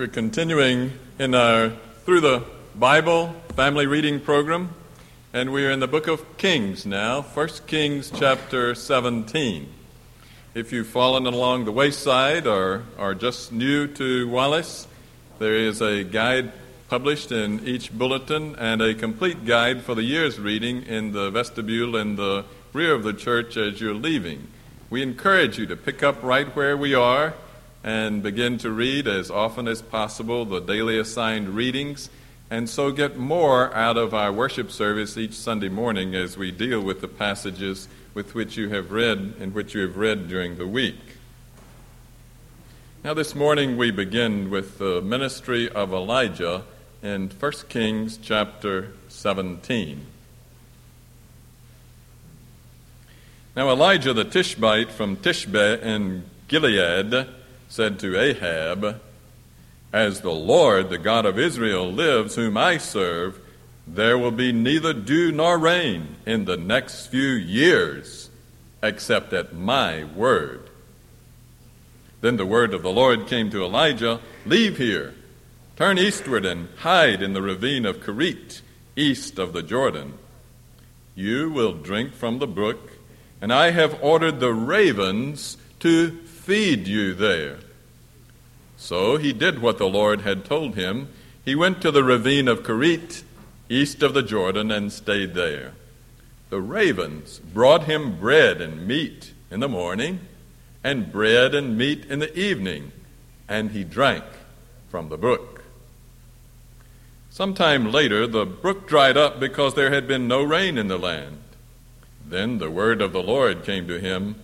We're continuing in our Through the Bible family reading program, and we're in the book of Kings now, 1 Kings chapter 17. If you've fallen along the wayside or are just new to Wallace, there is a guide published in each bulletin and a complete guide for the year's reading in the vestibule in the rear of the church as you're leaving. We encourage you to pick up right where we are and begin to read as often as possible the daily assigned readings, and so get more out of our worship service each Sunday morning as we deal with the passages with which you have read and which you have read during the week. Now, this morning we begin with the ministry of Elijah in 1 Kings chapter 17. Now, Elijah the Tishbite from Tishbe in Gilead said to Ahab, As the Lord, the God of Israel, lives, whom I serve, there will be neither dew nor rain in the next few years, except at my word. Then the word of the Lord came to Elijah Leave here, turn eastward, and hide in the ravine of Kerith, east of the Jordan. You will drink from the brook, and I have ordered the ravens to feed you there. So he did what the Lord had told him. He went to the ravine of Kerith, east of the Jordan, and stayed there. The ravens brought him bread and meat in the morning, and bread and meat in the evening, and he drank from the brook. Sometime later, the brook dried up because there had been no rain in the land. Then the word of the Lord came to him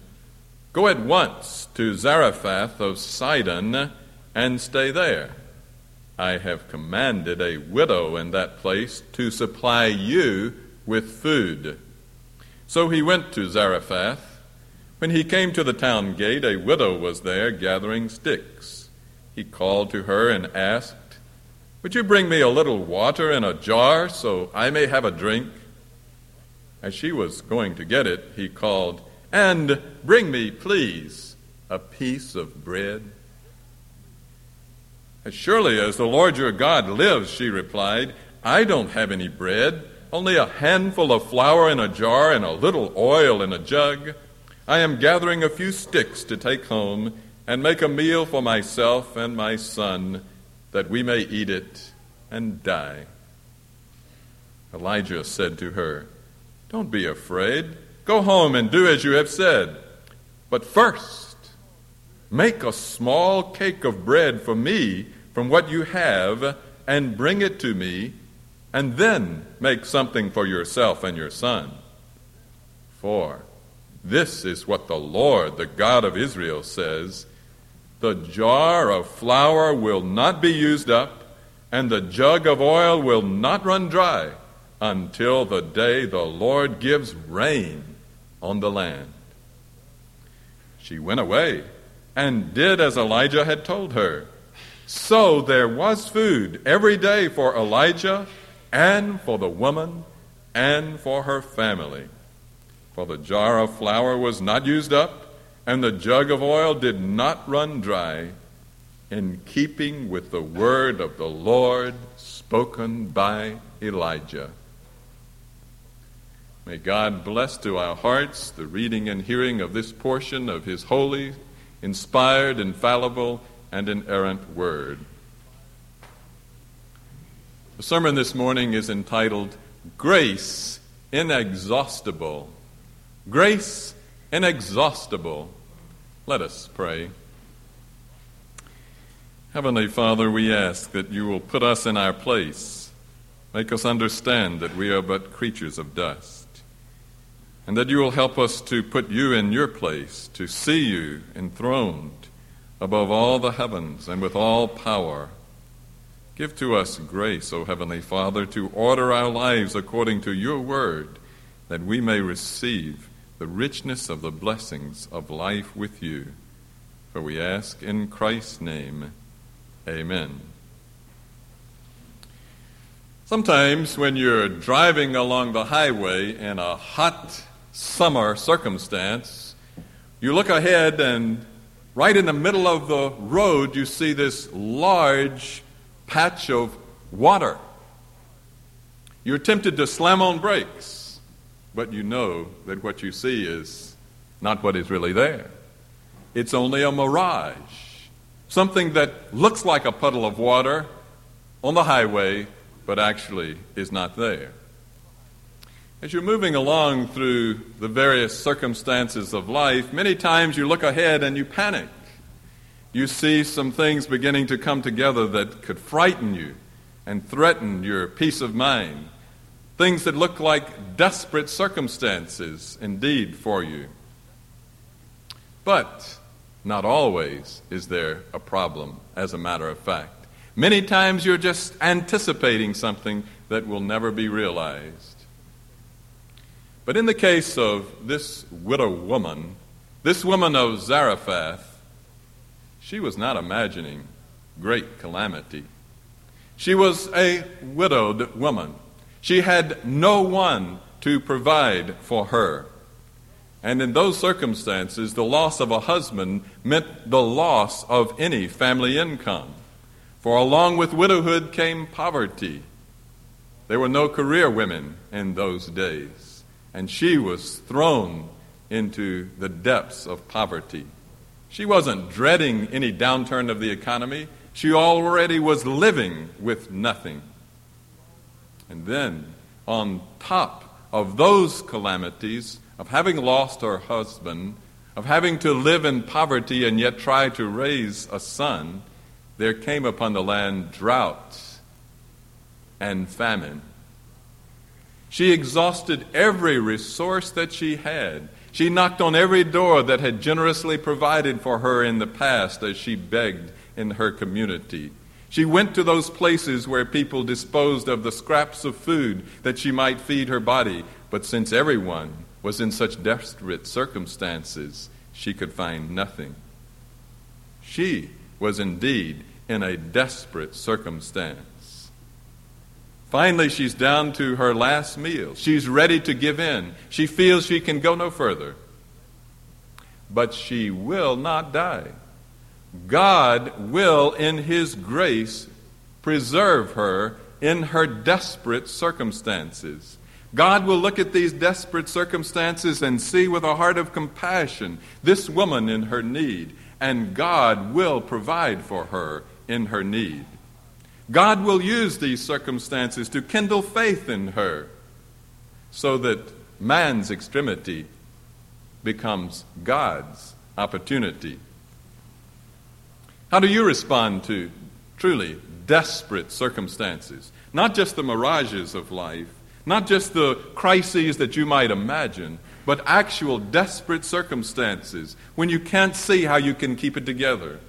Go at once to Zarephath of Sidon and stay there. I have commanded a widow in that place to supply you with food. So he went to Zarephath. When he came to the town gate, a widow was there gathering sticks. He called to her and asked, Would you bring me a little water in a jar so I may have a drink? As she was going to get it, he called, and bring me, please, a piece of bread. As surely as the Lord your God lives, she replied, I don't have any bread, only a handful of flour in a jar and a little oil in a jug. I am gathering a few sticks to take home and make a meal for myself and my son, that we may eat it and die. Elijah said to her, Don't be afraid. Go home and do as you have said. But first, make a small cake of bread for me from what you have and bring it to me, and then make something for yourself and your son. For this is what the Lord, the God of Israel, says The jar of flour will not be used up, and the jug of oil will not run dry until the day the Lord gives rain on the land. She went away and did as Elijah had told her. So there was food every day for Elijah and for the woman and for her family. For the jar of flour was not used up, and the jug of oil did not run dry, in keeping with the word of the Lord spoken by Elijah. May God bless to our hearts the reading and hearing of this portion of His holy, inspired, infallible, and inerrant Word. The sermon this morning is entitled Grace Inexhaustible. Grace Inexhaustible. Let us pray. Heavenly Father, we ask that you will put us in our place, make us understand that we are but creatures of dust and that you will help us to put you in your place, to see you enthroned above all the heavens and with all power. Give to us grace, O Heavenly Father, to order our lives according to your word, that we may receive the richness of the blessings of life with you. For we ask in Christ's name, Amen. Sometimes when you're driving along the highway in a hot summer circumstance, you look ahead and right in the middle of the road, you see this large patch of water. You're tempted to slam on brakes, but you know that what you see is not what is really there. It's only a mirage, something that looks like a puddle of water on the highway, but actually is not there. As you're moving along through the various circumstances of life, many times you look ahead and you panic. You see some things beginning to come together that could frighten you and threaten your peace of mind. Things that look like desperate circumstances indeed for you. But not always is there a problem, as a matter of fact. Many times you're just anticipating something that will never be realized. But in the case of this widow woman, this woman of Zarephath, she was not imagining great calamity. She was a widowed woman. She had no one to provide for her. And in those circumstances, the loss of a husband meant the loss of any family income. For along with widowhood came poverty. There were no career women in those days, and she was thrown into the depths of poverty. She wasn't dreading any downturn of the economy, she already was living with nothing. And then, on top of those calamities, of having lost her husband, of having to live in poverty and yet try to raise a son, there came upon the land drought and famine. She exhausted every resource that she had. She knocked on every door that had generously provided for her in the past as she begged in her community. She went to those places where people disposed of the scraps of food that she might feed her body, but since everyone was in such desperate circumstances, she could find nothing. She was indeed in a desperate circumstance. Finally, she's down to her last meal. She's ready to give in. She feels she can go no further. But she will not die. God will, in His grace, preserve her in her desperate circumstances. God will look at these desperate circumstances and see with a heart of compassion this woman in her need and God will provide for her in her need. God will use these circumstances to kindle faith in her so that man's extremity becomes God's opportunity. How do you respond to truly desperate circumstances? Not just the mirages of life, not just the crises that you might imagine, but actual desperate circumstances when you can't see how you can keep it together.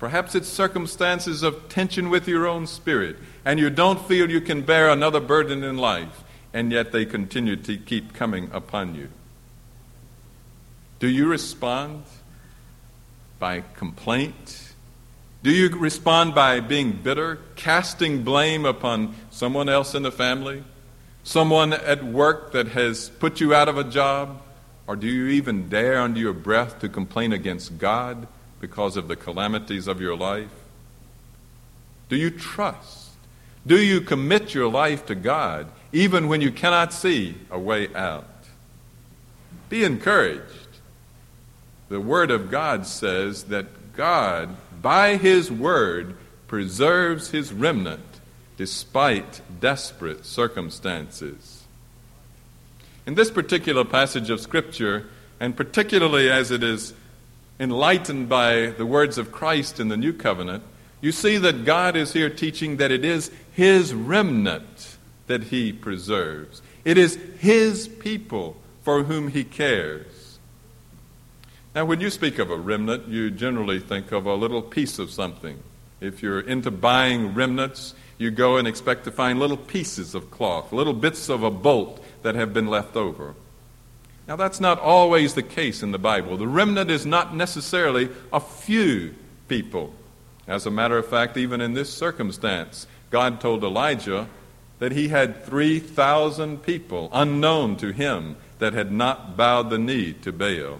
Perhaps it's circumstances of tension with your own spirit, and you don't feel you can bear another burden in life, and yet they continue to keep coming upon you. Do you respond by complaint? Do you respond by being bitter, casting blame upon someone else in the family? Someone at work that has put you out of a job? Or do you even dare under your breath to complain against God because of the calamities of your life? Do you trust? Do you commit your life to God even when you cannot see a way out? Be encouraged. The Word of God says that God, by His Word, preserves His remnant despite desperate circumstances. In this particular passage of Scripture, and particularly as it is enlightened by the words of Christ in the New Covenant, you see that God is here teaching that it is His remnant that He preserves. It is His people for whom He cares. Now, when you speak of a remnant, you generally think of a little piece of something. If you're into buying remnants, you go and expect to find little pieces of cloth, little bits of a bolt that have been left over. Now, that's not always the case in the Bible. The remnant is not necessarily a few people. As a matter of fact, even in this circumstance, God told Elijah that he had 3,000 people unknown to him that had not bowed the knee to Baal.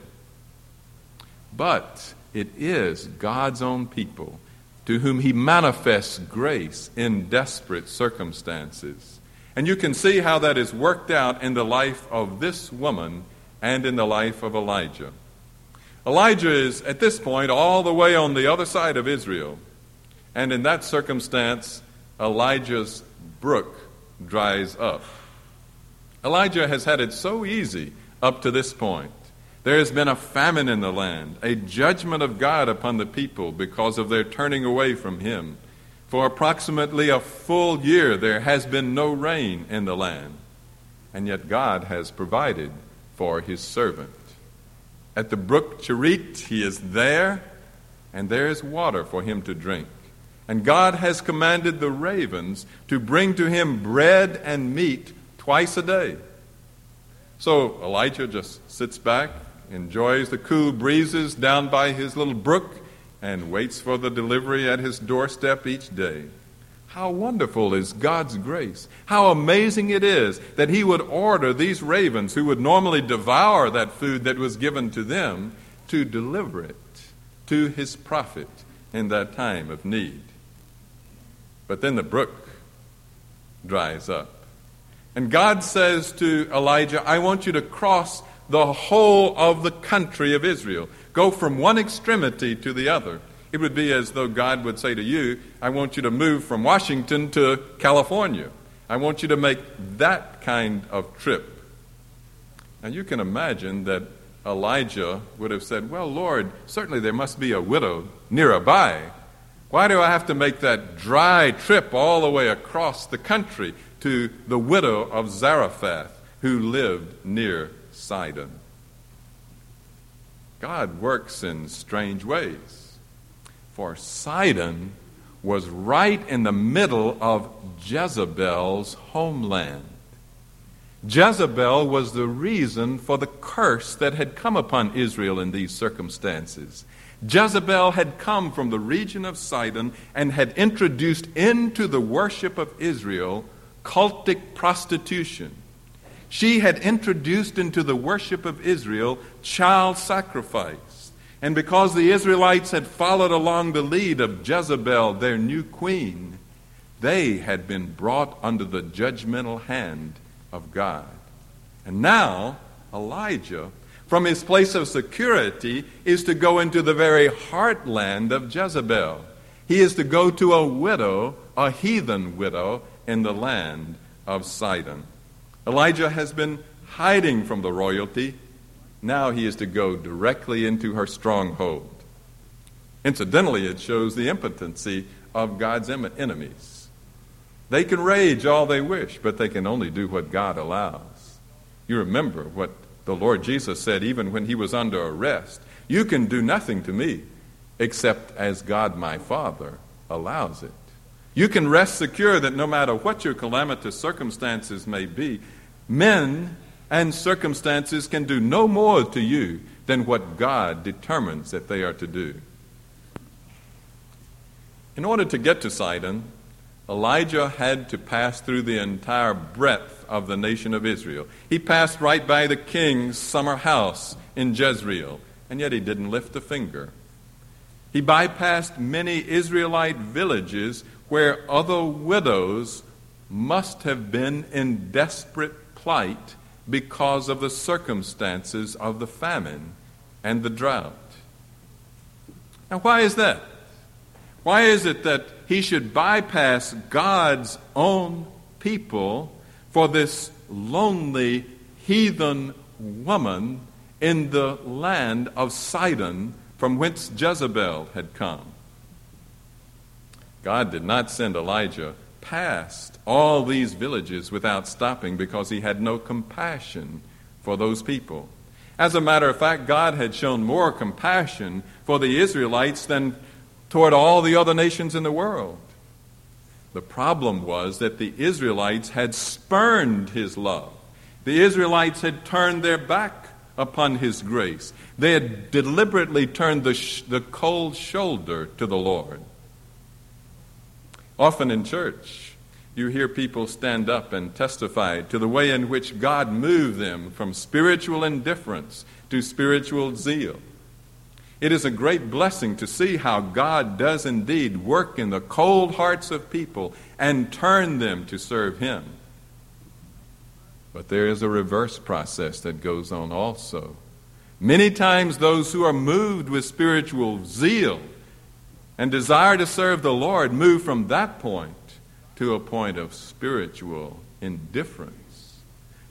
But it is God's own people to whom he manifests grace in desperate circumstances. And you can see how that is worked out in the life of this woman and in the life of Elijah. Elijah is, at this point, all the way on the other side of Israel. And in that circumstance, Elijah's brook dries up. Elijah has had it so easy up to this point. There has been a famine in the land, a judgment of God upon the people because of their turning away from Him. For approximately a full year, there has been no rain in the land. And yet, God has provided for His servant. At the brook Cherith, He is there, and there is water for him to drink. And God has commanded the ravens to bring to him bread and meat twice a day. So Elijah just sits back, enjoys the cool breezes down by his little brook, and waits for the delivery at his doorstep each day. How wonderful is God's grace. How amazing it is that He would order these ravens, who would normally devour that food that was given to them, to deliver it to His prophet in that time of need. But then the brook dries up. And God says to Elijah, I want you to cross the whole of the country of Israel. Go from one extremity to the other. It would be as though God would say to you, I want you to move from Washington to California. I want you to make that kind of trip. Now you can imagine that Elijah would have said, Well, Lord, certainly there must be a widow nearby. Why do I have to make that dry trip all the way across the country to the widow of Zarephath who lived near Sidon? God works in strange ways. For Sidon was right in the middle of Jezebel's homeland. Jezebel was the reason for the curse that had come upon Israel in these circumstances. Jezebel had come from the region of Sidon and had introduced into the worship of Israel cultic prostitution. She had introduced into the worship of Israel child sacrifice. And because the Israelites had followed along the lead of Jezebel, their new queen, they had been brought under the judgmental hand of God. And now, Elijah from his place of security is to go into the very heartland of Jezebel. He is to go to a widow, a heathen widow, in the land of Sidon. Elijah has been hiding from the royalty. Now he is to go directly into her stronghold. Incidentally, it shows the impotency of God's enemies. They can rage all they wish, but they can only do what God allows. You remember what the Lord Jesus said, even when he was under arrest You can do nothing to me except as God my Father allows it. You can rest secure that no matter what your calamitous circumstances may be, men and circumstances can do no more to you than what God determines that they are to do. In order to get to Sidon, Elijah had to pass through the entire breadth of the nation of Israel. He passed right by the king's summer house in Jezreel, and yet he didn't lift a finger. He bypassed many Israelite villages where other widows must have been in desperate plight because of the circumstances of the famine and the drought. Now, why is that? Why is it that he should bypass God's own people for this lonely heathen woman in the land of Sidon from whence Jezebel had come. God did not send Elijah past all these villages without stopping because he had no compassion for those people. As a matter of fact, God had shown more compassion for the Israelites than toward all the other nations in the world. The problem was that the Israelites had spurned his love. The Israelites had turned their back upon his grace. They had deliberately turned the, sh- the cold shoulder to the Lord. Often in church, you hear people stand up and testify to the way in which God moved them from spiritual indifference to spiritual zeal. It is a great blessing to see how God does indeed work in the cold hearts of people and turn them to serve Him. But there is a reverse process that goes on also. Many times, those who are moved with spiritual zeal and desire to serve the Lord move from that point to a point of spiritual indifference,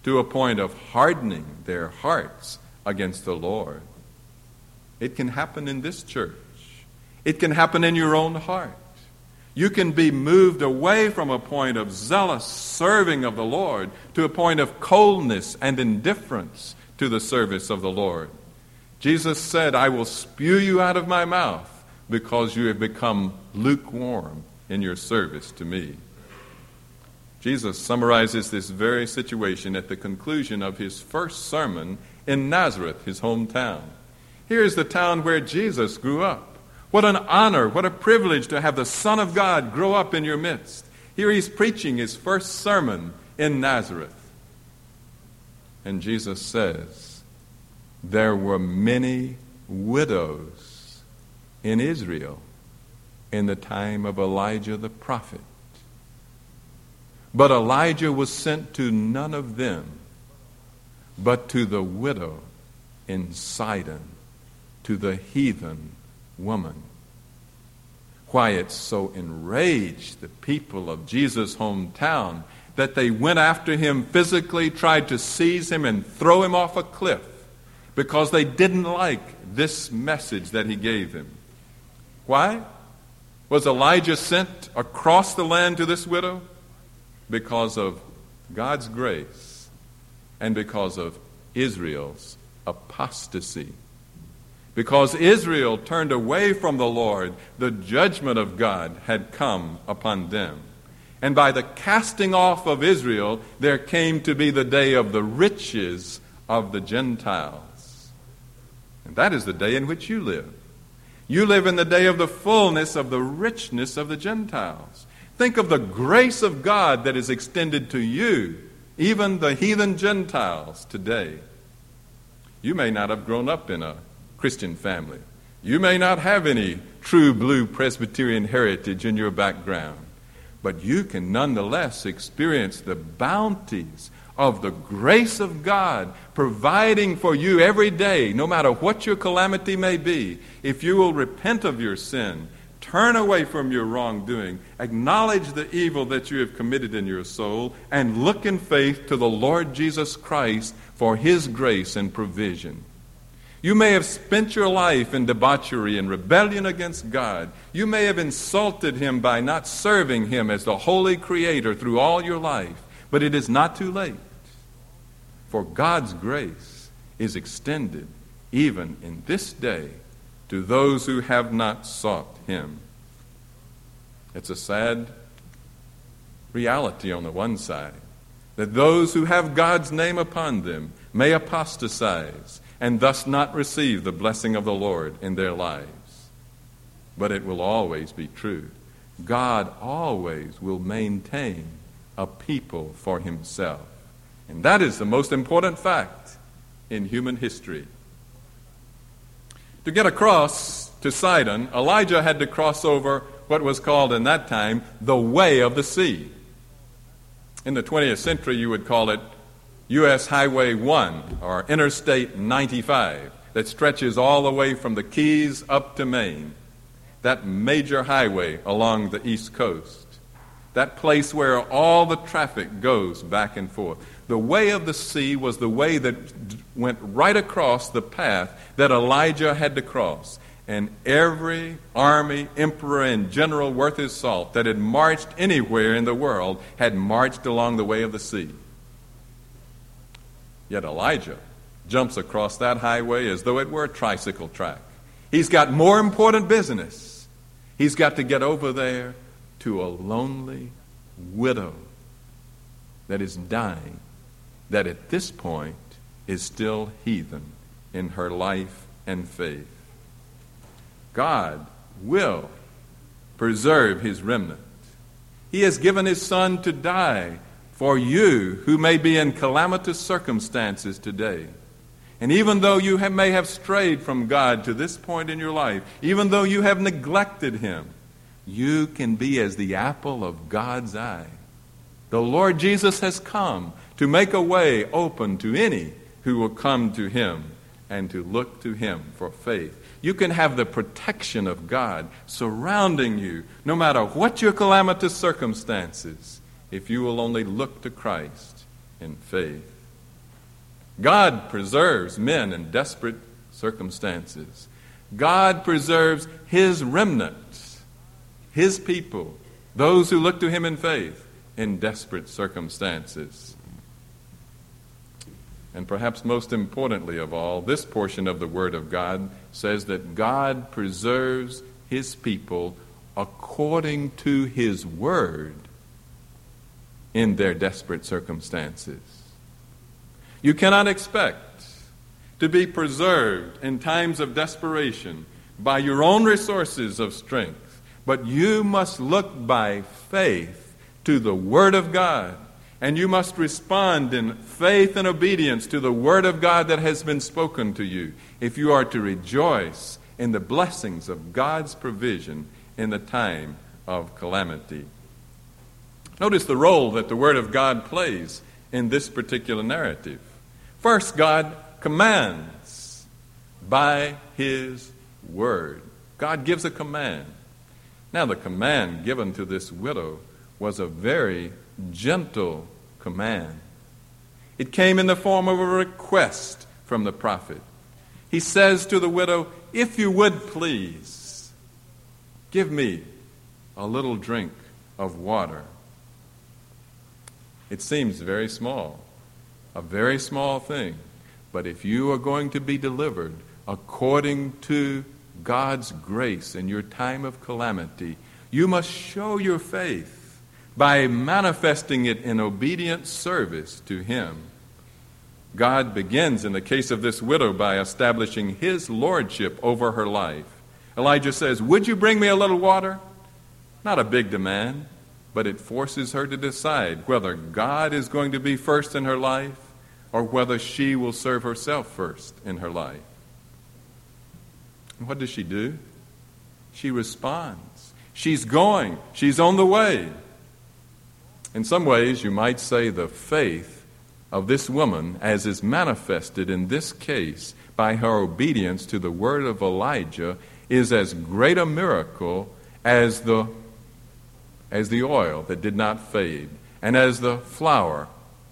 to a point of hardening their hearts against the Lord. It can happen in this church, it can happen in your own heart. You can be moved away from a point of zealous serving of the Lord to a point of coldness and indifference to the service of the Lord. Jesus said, I will spew you out of my mouth because you have become lukewarm in your service to me. Jesus summarizes this very situation at the conclusion of his first sermon in Nazareth, his hometown. Here is the town where Jesus grew up. What an honor, what a privilege to have the Son of God grow up in your midst. Here he's preaching his first sermon in Nazareth. And Jesus says, There were many widows in Israel in the time of Elijah the prophet. But Elijah was sent to none of them, but to the widow in Sidon, to the heathen woman. Why it so enraged the people of Jesus' hometown that they went after him physically, tried to seize him and throw him off a cliff because they didn't like this message that he gave him. Why? Was Elijah sent across the land to this widow? Because of God's grace and because of Israel's apostasy. Because Israel turned away from the Lord, the judgment of God had come upon them. And by the casting off of Israel, there came to be the day of the riches of the Gentiles. And that is the day in which you live. You live in the day of the fullness of the richness of the Gentiles. Think of the grace of God that is extended to you, even the heathen Gentiles today. You may not have grown up in a Christian family. You may not have any true blue Presbyterian heritage in your background, but you can nonetheless experience the bounties of the grace of God providing for you every day, no matter what your calamity may be. If you will repent of your sin Turn away from your wrongdoing. Acknowledge the evil that you have committed in your soul and look in faith to the Lord Jesus Christ for his grace and provision. You may have spent your life in debauchery and rebellion against God. You may have insulted him by not serving him as the holy creator through all your life. But it is not too late. For God's grace is extended even in this day to those who have not sought him. It's a sad reality on the one side that those who have God's name upon them may apostatize and thus not receive the blessing of the Lord in their lives. But it will always be true. God always will maintain a people for himself. And that is the most important fact in human history. To get across to Sidon, Elijah had to cross over what was called in that time the Way of the Sea. In the 20th century, you would call it U.S. Highway 1 or Interstate 95 that stretches all the way from the Keys up to Maine. That major highway along the East Coast. That place where all the traffic goes back and forth. The way of the sea was the way that went right across the path that Elijah had to cross. And every army, emperor, and general worth his salt that had marched anywhere in the world had marched along the way of the sea. Yet Elijah jumps across that highway as though it were a tricycle track. He's got more important business. He's got to get over there to a lonely widow that is dying that at this point is still heathen in her life and faith. God will preserve his remnant. He has given his son to die for you who may be in calamitous circumstances today. And even though you have, may have strayed from God to this point in your life, even though you have neglected Him, you can be as the apple of God's eye. The Lord Jesus has come to make a way open to any who will come to Him and to look to Him for faith. You can have the protection of God surrounding you, no matter what your calamitous circumstances, if you will only look to Christ in faith. God preserves men in desperate circumstances. God preserves His remnant, His people, those who look to Him in faith in desperate circumstances. And perhaps most importantly of all, this portion of the Word of God says that God preserves His people according to His Word in their desperate circumstances. You cannot expect to be preserved in times of desperation by your own resources of strength, but you must look by faith to the Word of God, and you must respond in faith and obedience to the Word of God that has been spoken to you if you are to rejoice in the blessings of God's provision in the time of calamity. Notice the role that the Word of God plays in this particular narrative. First, God commands by His Word. God gives a command. Now, the command given to this widow was a very gentle command. It came in the form of a request from the prophet. He says to the widow, If you would please, give me a little drink of water. It seems very small a very small thing. But if you are going to be delivered according to God's grace in your time of calamity, you must show your faith by manifesting it in obedient service to Him. God begins, in the case of this widow, by establishing His lordship over her life. Elijah says, Would you bring me a little water? Not a big demand, but it forces her to decide whether God is going to be first in her life or whether she will serve herself first in her life. And what does she do? She responds. She's going, she's on the way. In some ways, you might say the faith of this woman, as is manifested in this case by her obedience to the word of Elijah, is as great a miracle as the as the oil that did not fade, and as the flour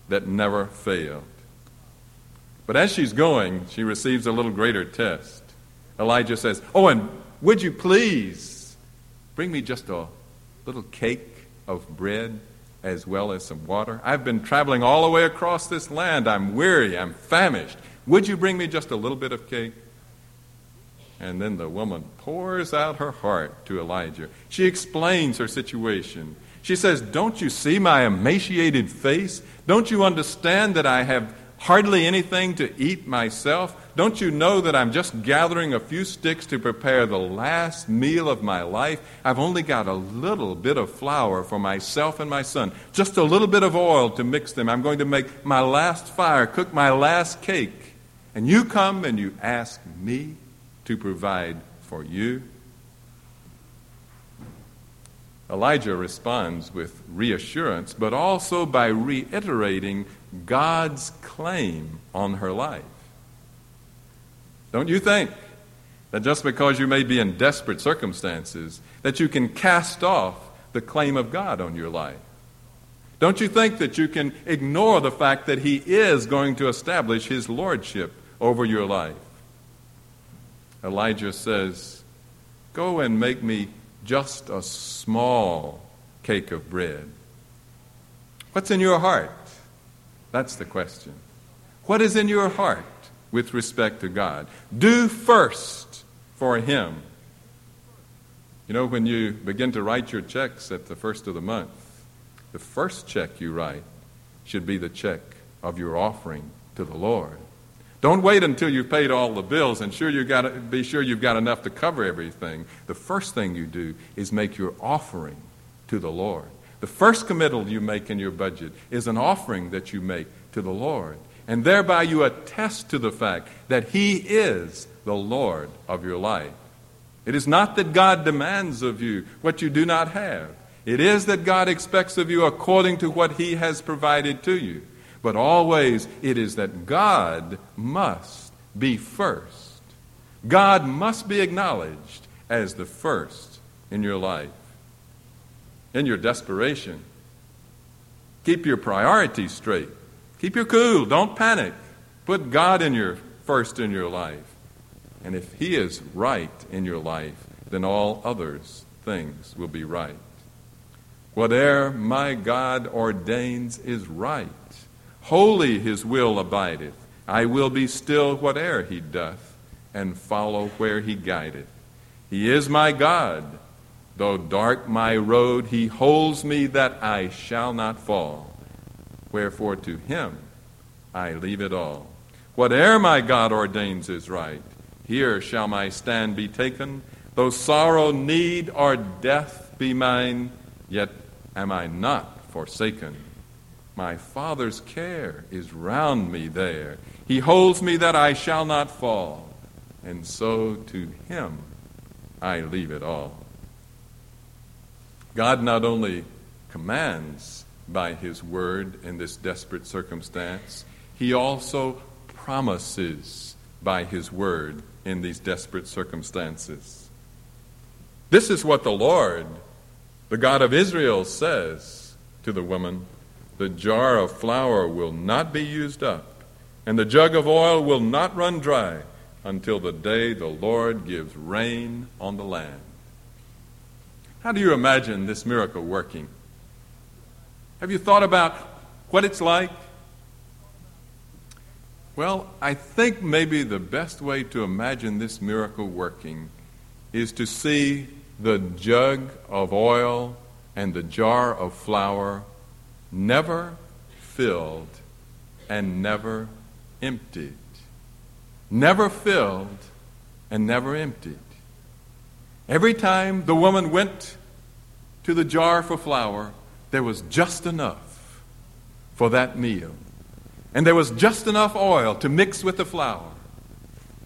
that never failed. But as she's going, she receives a little greater test. Elijah says, Oh, and would you please bring me just a little cake of bread as well as some water? I've been traveling all the way across this land. I'm weary. I'm famished. Would you bring me just a little bit of cake? And then the woman pours out her heart to Elijah. She explains her situation. She says, Don't you see my emaciated face? Don't you understand that I have hardly anything to eat myself? Don't you know that I'm just gathering a few sticks to prepare the last meal of my life? I've only got a little bit of flour for myself and my son, just a little bit of oil to mix them. I'm going to make my last fire, cook my last cake. And you come and you ask me to provide for you? Elijah responds with reassurance, but also by reiterating God's claim on her life. Don't you think that just because you may be in desperate circumstances, that you can cast off the claim of God on your life? Don't you think that you can ignore the fact that He is going to establish His lordship over your life? Elijah says, Go and make me just a small cake of bread. What's in your heart? That's the question. What is in your heart with respect to God? Do first for Him. You know, when you begin to write your checks at the first of the month, the first check you write should be the check of your offering to the Lord. Don't wait until you've paid all the bills and sure you've got to be sure you've got enough to cover everything. The first thing you do is make your offering to the Lord. The first committal you make in your budget is an offering that you make to the Lord. And thereby you attest to the fact that He is the Lord of your life. It is not that God demands of you what you do not have. It is that God expects of you according to what He has provided to you. But always it is that God must be first. God must be acknowledged as the first in your life. In your desperation, keep your priorities straight. Keep your cool. Don't panic. Put God in your first in your life. And if He is right in your life, then all others things will be right. Whate'er my God ordains is right. Holy His will abideth. I will be still whate'er He doth, and follow where He guideth. He is my God. Though dark my road, He holds me that I shall not fall. Wherefore to Him I leave it all. Whate'er my God ordains is right. Here shall my stand be taken. Though sorrow, need, or death be mine, yet am I not forsaken. My Father's care is round me there. He holds me that I shall not fall. And so to Him I leave it all. God not only commands by His word in this desperate circumstance, He also promises by His word in these desperate circumstances. This is what the Lord, the God of Israel, says to the woman The jar of flour will not be used up, and the jug of oil will not run dry until the day the Lord gives rain on the land. How do you imagine this miracle working? Have you thought about what it's like? Well, I think maybe the best way to imagine this miracle working is to see the jug of oil and the jar of flour never filled and never emptied. Never filled and never emptied. Every time the woman went to the jar for flour, there was just enough for that meal. And there was just enough oil to mix with the flour.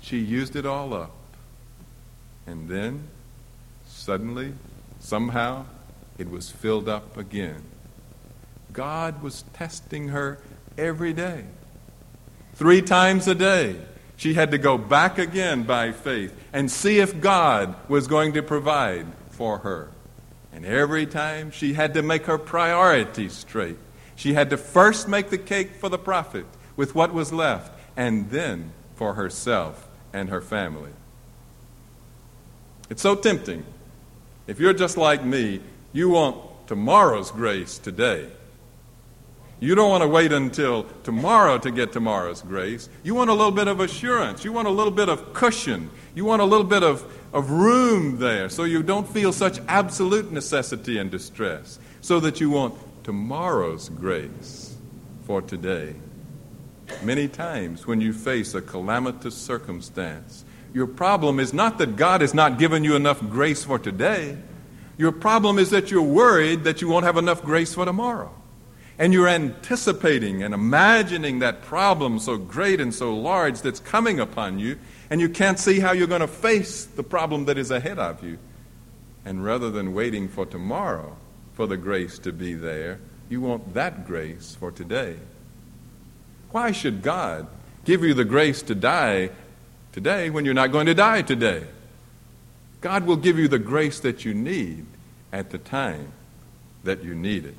She used it all up. And then, suddenly, somehow, it was filled up again. God was testing her every day. Three times a day, she had to go back again by faith and see if God was going to provide for her. And every time she had to make her priorities straight. She had to first make the cake for the prophet with what was left, and then for herself and her family. It's so tempting. If you're just like me, you want tomorrow's grace today. You don't want to wait until tomorrow to get tomorrow's grace. You want a little bit of assurance. You want a little bit of cushion. You want a little bit of, of room there so you don't feel such absolute necessity and distress. So that you want tomorrow's grace for today. Many times when you face a calamitous circumstance, your problem is not that God has not given you enough grace for today. Your problem is that you're worried that you won't have enough grace for tomorrow. And you're anticipating and imagining that problem so great and so large that's coming upon you, and you can't see how you're going to face the problem that is ahead of you. And rather than waiting for tomorrow, for the grace to be there. You want that grace for today. Why should God give you the grace to die today when you're not going to die today? God will give you the grace that you need at the time that you need it.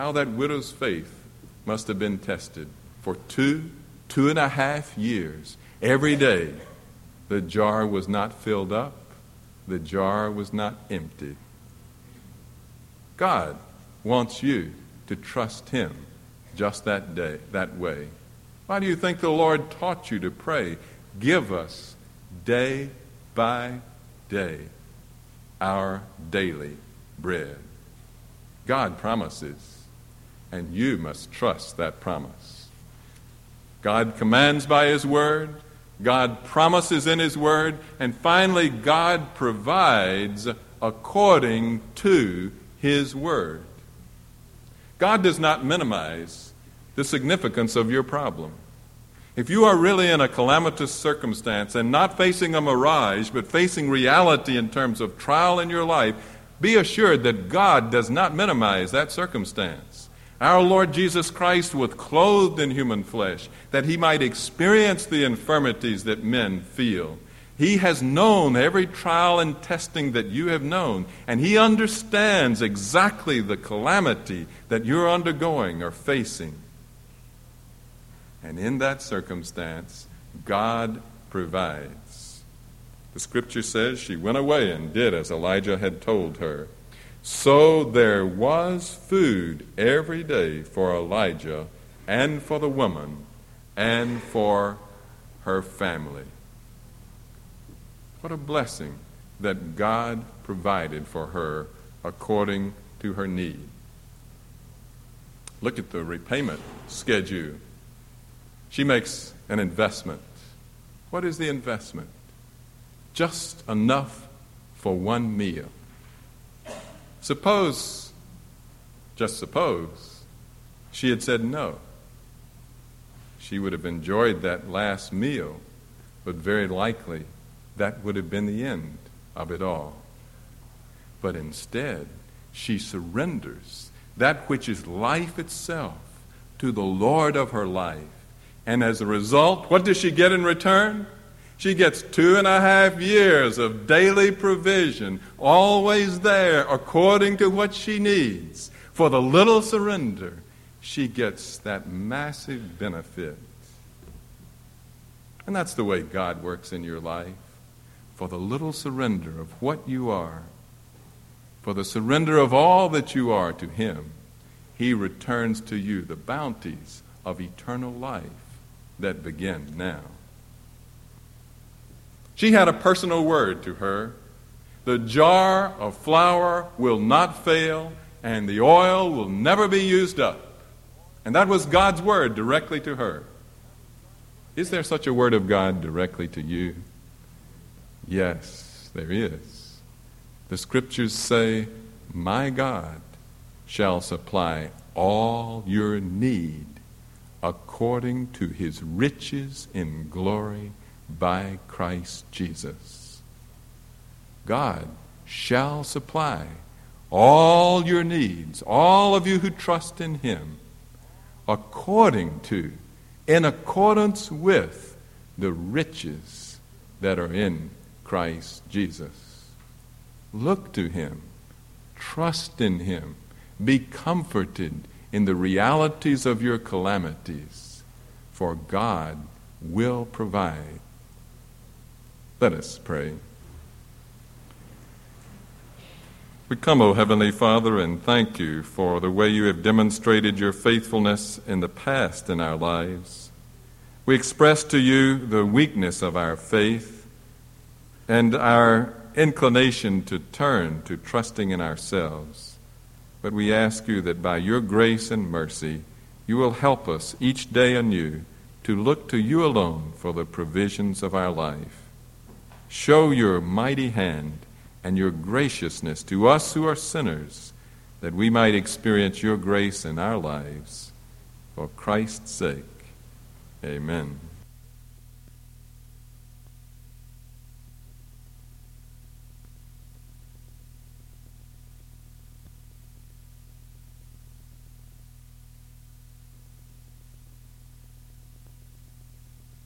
How that widow's faith must have been tested for two, two and a half years. Every day, the jar was not filled up, the jar was not empty. God wants you to trust Him just that day, that way. Why do you think the Lord taught you to pray? Give us day by day our daily bread. God promises, and you must trust that promise. God commands by His Word, God promises in His Word, and finally, God provides according to his Word. God does not minimize the significance of your problem. If you are really in a calamitous circumstance and not facing a mirage, but facing reality in terms of trial in your life, be assured that God does not minimize that circumstance. Our Lord Jesus Christ was clothed in human flesh that he might experience the infirmities that men feel. He has known every trial and testing that you have known, and He understands exactly the calamity that you're undergoing or facing. And in that circumstance, God provides. The scripture says she went away and did as Elijah had told her. So there was food every day for Elijah and for the woman and for her family. What a blessing that God provided for her according to her need. Look at the repayment schedule. She makes an investment. What is the investment? Just enough for one meal. Suppose, just suppose, she had said no. She would have enjoyed that last meal, but very likely that would have been the end of it all. But instead, she surrenders that which is life itself to the Lord of her life. And as a result, what does she get in return? She gets two and a half years of daily provision, always there according to what she needs. For the little surrender, she gets that massive benefit. And that's the way God works in your life for the little surrender of what you are, for the surrender of all that you are to Him, He returns to you the bounties of eternal life that begin now. She had a personal word to her. The jar of flour will not fail, and the oil will never be used up. And that was God's word directly to her. Is there such a word of God directly to you? Yes, there is. The scriptures say, My God shall supply all your need according to his riches in glory by Christ Jesus. God shall supply all your needs, all of you who trust in him, according to, in accordance with the riches that are in Christ Jesus. Look to Him, trust in Him, be comforted in the realities of your calamities, for God will provide. Let us pray. We come, O Heavenly Father, and thank you for the way you have demonstrated your faithfulness in the past in our lives. We express to you the weakness of our faith and our inclination to turn to trusting in ourselves. But we ask you that by your grace and mercy, you will help us each day anew to look to you alone for the provisions of our life. Show your mighty hand and your graciousness to us who are sinners, that we might experience your grace in our lives. For Christ's sake, amen.